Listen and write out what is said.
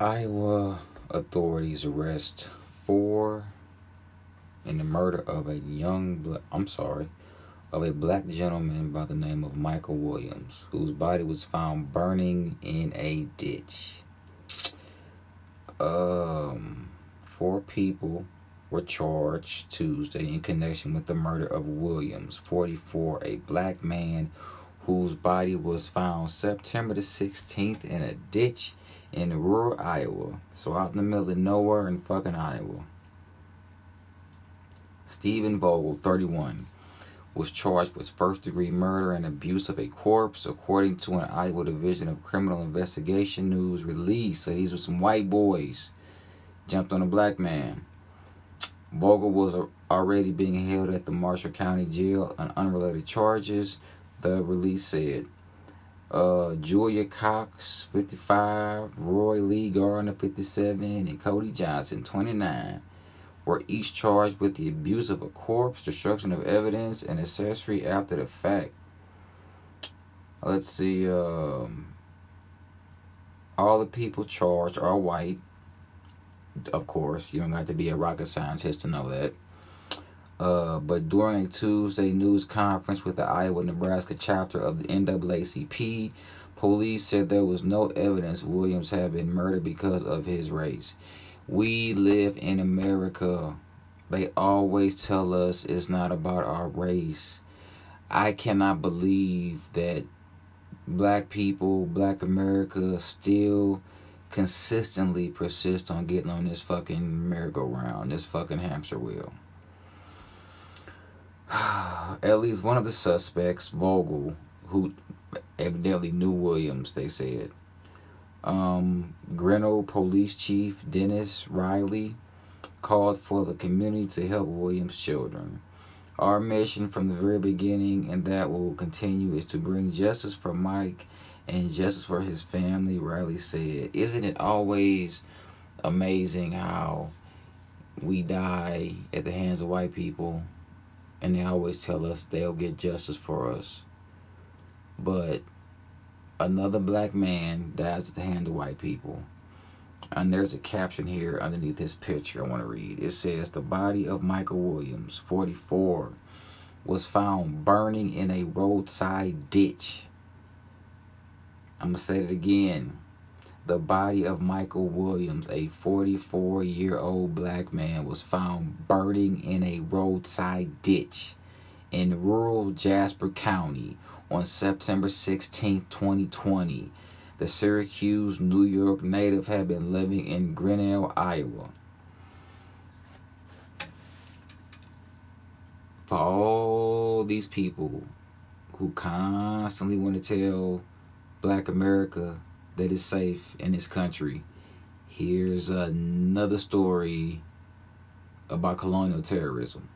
Iowa authorities arrest four in the murder of a young black, I'm sorry, of a black gentleman by the name of Michael Williams, whose body was found burning in a ditch. Um, four people were charged Tuesday in connection with the murder of Williams, 44, a black man whose body was found September the 16th in a ditch in rural Iowa. So out in the middle of nowhere in fucking Iowa. Stephen Vogel, 31, was charged with first degree murder and abuse of a corpse, according to an Iowa Division of Criminal Investigation News release. So these were some white boys jumped on a black man. Vogel was already being held at the Marshall County Jail on unrelated charges, the release said. Uh, Julia Cox, 55, Roy Lee Gardner, 57, and Cody Johnson, 29, were each charged with the abuse of a corpse, destruction of evidence, and accessory after the fact. Let's see. Um, all the people charged are white. Of course, you don't have to be a rocket scientist to know that. Uh, but during a Tuesday news conference with the Iowa Nebraska chapter of the NAACP, police said there was no evidence Williams had been murdered because of his race. We live in America. They always tell us it's not about our race. I cannot believe that black people, black America still consistently persist on getting on this fucking merry-go-round, this fucking hamster wheel. At least one of the suspects, Vogel, who evidently knew Williams, they said. Um, Grinnell Police Chief Dennis Riley called for the community to help Williams' children. Our mission from the very beginning, and that will continue, is to bring justice for Mike and justice for his family, Riley said. Isn't it always amazing how we die at the hands of white people and they always tell us they'll get justice for us. But another black man dies at the hand of white people. And there's a caption here underneath this picture I want to read. It says, The body of Michael Williams, 44, was found burning in a roadside ditch. I'm going to say it again the body of Michael Williams, a 44 year old black man, was found burning in a roadside ditch in rural Jasper County on September 16, 2020. The Syracuse, New York native had been living in Grinnell, Iowa. For all these people who constantly want to tell black America that is safe in this country. Here's another story about colonial terrorism.